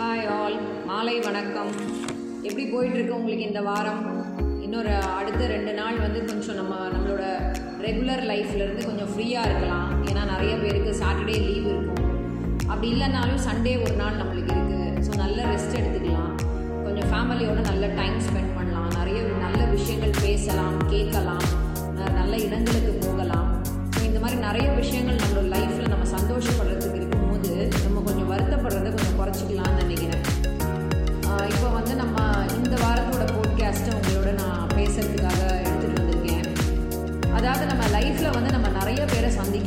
Hi all மாலை வணக்கம். எப்படி போயிட்டுருக்கு உங்களுக்கு இந்த வாரம்? இன்னொரு அடுத்த ரெண்டு நாள் வந்து கொஞ்சம் நம்ம நம்மளோட ரெகுலர் லைஃப்லேருந்து கொஞ்சம் ஃப்ரீயாக இருக்கலாம். ஏன்னா நிறைய பேருக்கு சாட்டர்டே லீவ் இருக்கும். அப்படி இல்லைனாலும் சண்டே ஒரு நாள் நம்மளுக்கு இருக்குது ஸோ நல்ல ரெஸ்ட் எடுத்துக்கலாம். கொஞ்சம் ஃபேமிலியோடு நல்ல டைம் ஸ்பெண்ட் பண்ணலாம். நிறைய நல்ல விஷயங்கள் பேசலாம் கேட்கலாம். நல்ல இடங்களுக்கு போகலாம். ஸோ இந்த மாதிரி நிறைய விஷயங்கள்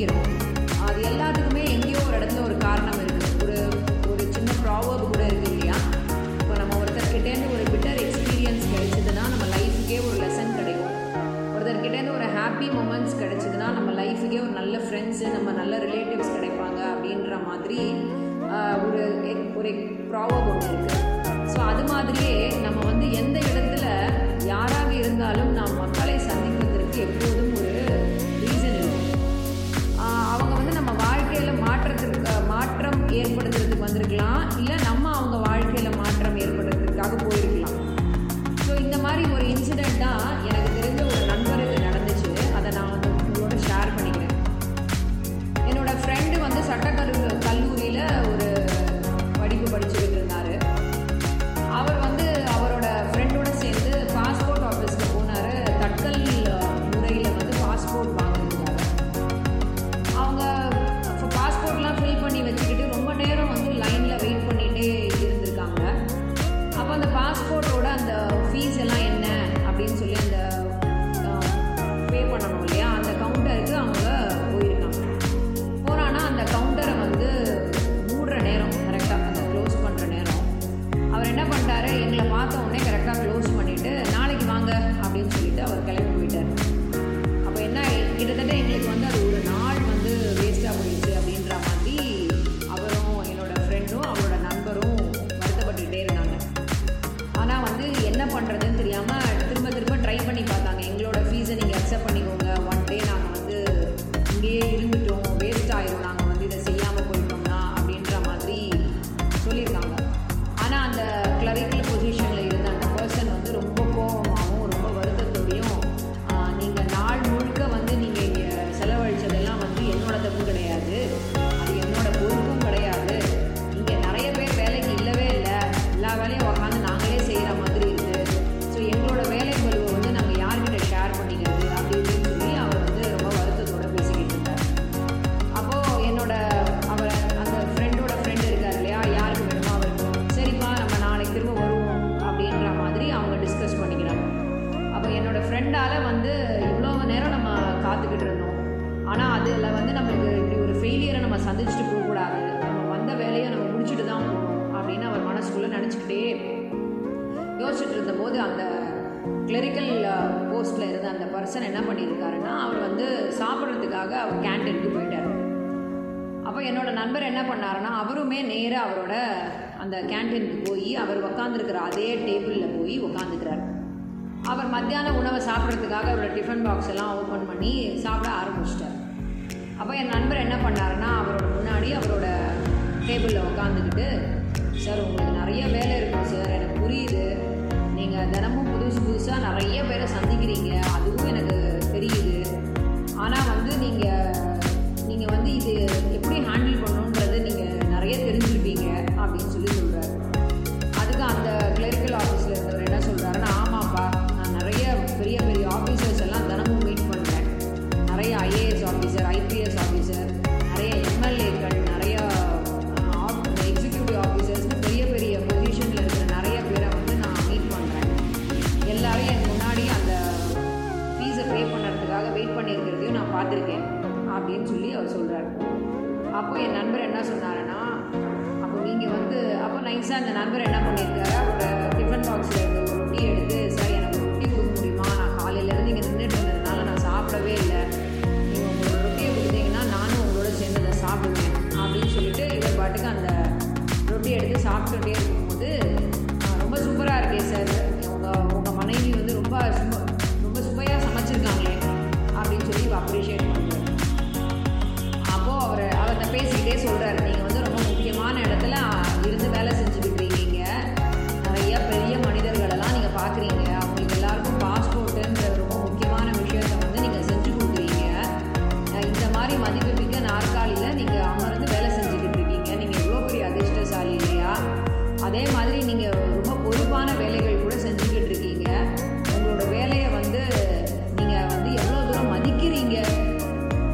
get away. Itu அதில் வந்து நம்மளுக்கு இப்படி ஒரு ஃபெயிலியரை நம்ம சந்திச்சுட்டு போகக்கூடாது. நம்ம வந்த வேலையை நம்ம முடிச்சுட்டு தான் போகணும் அப்படின்னு அவர் மனசுக்குள்ளே நினச்சிக்கிட்டே யோசிச்சுட்டு இருந்தபோது அந்த கிளரிக்கல் போஸ்ட்டில் இருந்த அந்த பர்சன் என்ன பண்ணியிருக்காருன்னா அவர் வந்து சாப்பிட்றதுக்காக அவர் கேன்டீனுக்கு போயிட்டார். அப்போ என்னோடய நண்பர் என்ன பண்ணாருன்னா அவருமே நேராக அவரோட அந்த கேன்டீனுக்கு போய் அவர் உக்காந்துருக்கிற அதே டேபிளில் போய் உக்காந்துக்கிறார். அவர் மத்தியான உணவை சாப்பிட்றதுக்காக அவரோட டிஃபன் பாக்ஸ் எல்லாம் ஓப்பன் பண்ணி சாப்பிட ஆரம்பிச்சிட்டார். அப்போ என் நண்பர் என்ன பண்ணாருன்னா அவரோட முன்னாடி அவரோட டேபிளில் உட்காந்துக்கிட்டு சார் உங்களுக்கு நிறைய வேலை இருக்கும் சார். எனக்கு புரியுது. நீங்கள் தினமும் புதுசு புதுசாக நிறைய பேரை சந்திக்கிறீங்க. அதே மாதிரி நீங்கள் ரொம்ப பொறுப்பான வேலைகள் கூட செஞ்சுக்கிட்டு இருக்கீங்க. உங்களோட வேலையை வந்து நீங்கள் வந்து எவ்வளோ தூரம் மதிக்கிறீங்க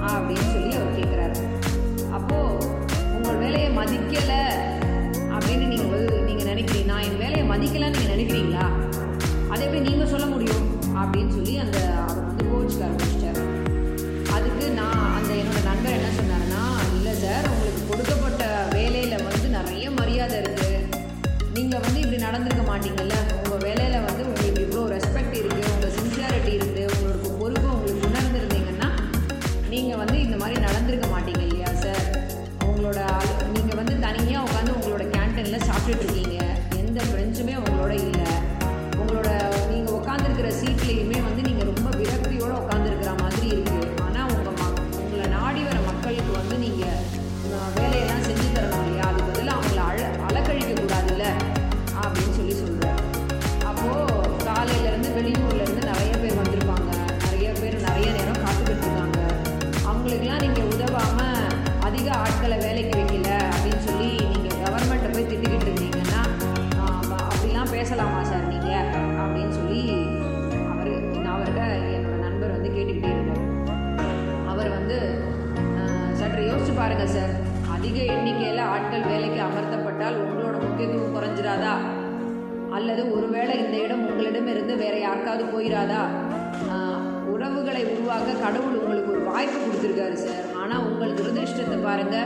அப்படின்னு சொல்லி அவர் கேட்குறாரு அப்போது உங்கள் வேலையை மதிக்கலை அப்படின்னு நீங்கள் வந்து நீங்கள் நினைக்கிறீங்க நான் என் வேலையை மதிக்கலைன்னு நீங்கள் நினைக்கிறீங்களா? அதை எப்படி நீங்கள் சொல்ல முடியும்? அப்படின்னு சொல்லி அந்த அவர் வந்து கோச்சுக்கார ஆரம்பிச்சிட்டார். அதுக்கு நான் அந்த என்னோட நண்பர் பாருங்க சார். அதிக எண்ணிக்கையில் ஆட்கள் வேலைக்கு அமர்த்தப்பட்டால் உங்களோட முக்கியத்துவம் குறைஞ்சிராதா? அல்லது ஒருவேளை இந்த இடம் உங்களிடமிருந்து வேற யாருக்காவது போயிடாதா உறவுகளை உருவாக்க கடவுள் உங்களுக்கு ஒரு வாய்ப்பு கொடுத்துருக்காரு சார். ஆனால் உங்கள் துரதிருஷ்டத்தை பாருங்க.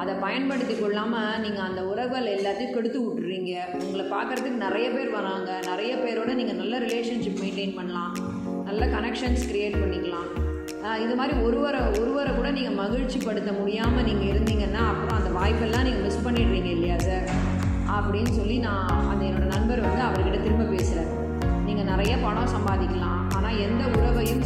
அதை பயன்படுத்தி கொள்ளாமல் நீங்கள் அந்த உறவுகள் எல்லாத்தையும் கெடுத்து விட்டுறீங்க. உங்களை பார்க்குறதுக்கு நிறைய பேர் வராங்க. நிறைய பேரோட நீங்கள் நல்ல ரிலேஷன்ஷிப் மெயின்டைன் பண்ணலாம். நல்ல கனெக்ஷன்ஸ் க்ரியேட் பண்ணிக்கலாம். இது மாதிரி ஒருவரை ஒருவரை கூட நீங்கள் மகிழ்ச்சிப்படுத்த முடியாமல் நீங்கள் இருந்தீங்கன்னா அப்புறம் அந்த வாய்ப்பெல்லாம் நீங்கள் மிஸ் பண்ணிடுறீங்க இல்லையா சார் அப்படின்னு சொல்லி நான் அந்த என்னோடய நண்பர் வந்து அவர்கிட்ட திரும்ப பேசுகிறேன் நீங்கள் நிறைய பணம் சம்பாதிக்கலாம். ஆனால் எந்த உறவையும்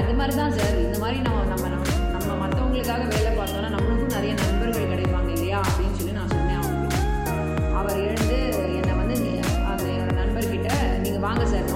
அது மாதிரி தான் சார். இந்த மாதிரி நம்ம நம்ம நம்ம மற்றவங்களுக்காக வேலை பார்த்தோம்னா நம்மளுக்கும் நிறைய நண்பர்கள் கிடைப்பாங்க இல்லையா? அப்படின்னு சொல்லி நான் சொன்னேன் அவங்களுக்கு. அவர் எழுந்து என்னை வந்து அந்த என்னோட நண்பர்கிட்ட நீங்கள் வாங்க சார்.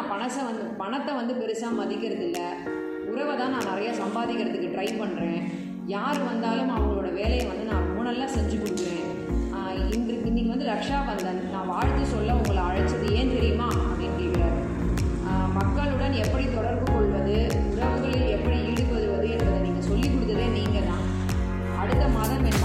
நான் பணத்தை வந்து பணத்தை வந்து பெருசாக மதிக்கிறது இல்லை உறவை தான் நான் நிறையா சம்பாதிக்கிறதுக்கு ட்ரை பண்ணுறேன் யார் வந்தாலும் அவங்களோட வேலையை வந்து நான் ரொம்ப நல்லா செஞ்சு கொடுக்குறேன். இன்று இன்றைக்கி வந்து ரக்ஷா பந்தன் நான் வாழ்த்து சொல்ல உங்களை அழைச்சது ஏன் தெரியுமா? அப்படின்னு கேட்குறாரு. மக்களுடன் எப்படி தொடர்பு கொள்வது உறவுகளில் எப்படி ஈடுபடுவது என்பதை நீங்கள் சொல்லிக் கொடுத்ததே நீங்கள் தான் அடுத்த மாதம் என்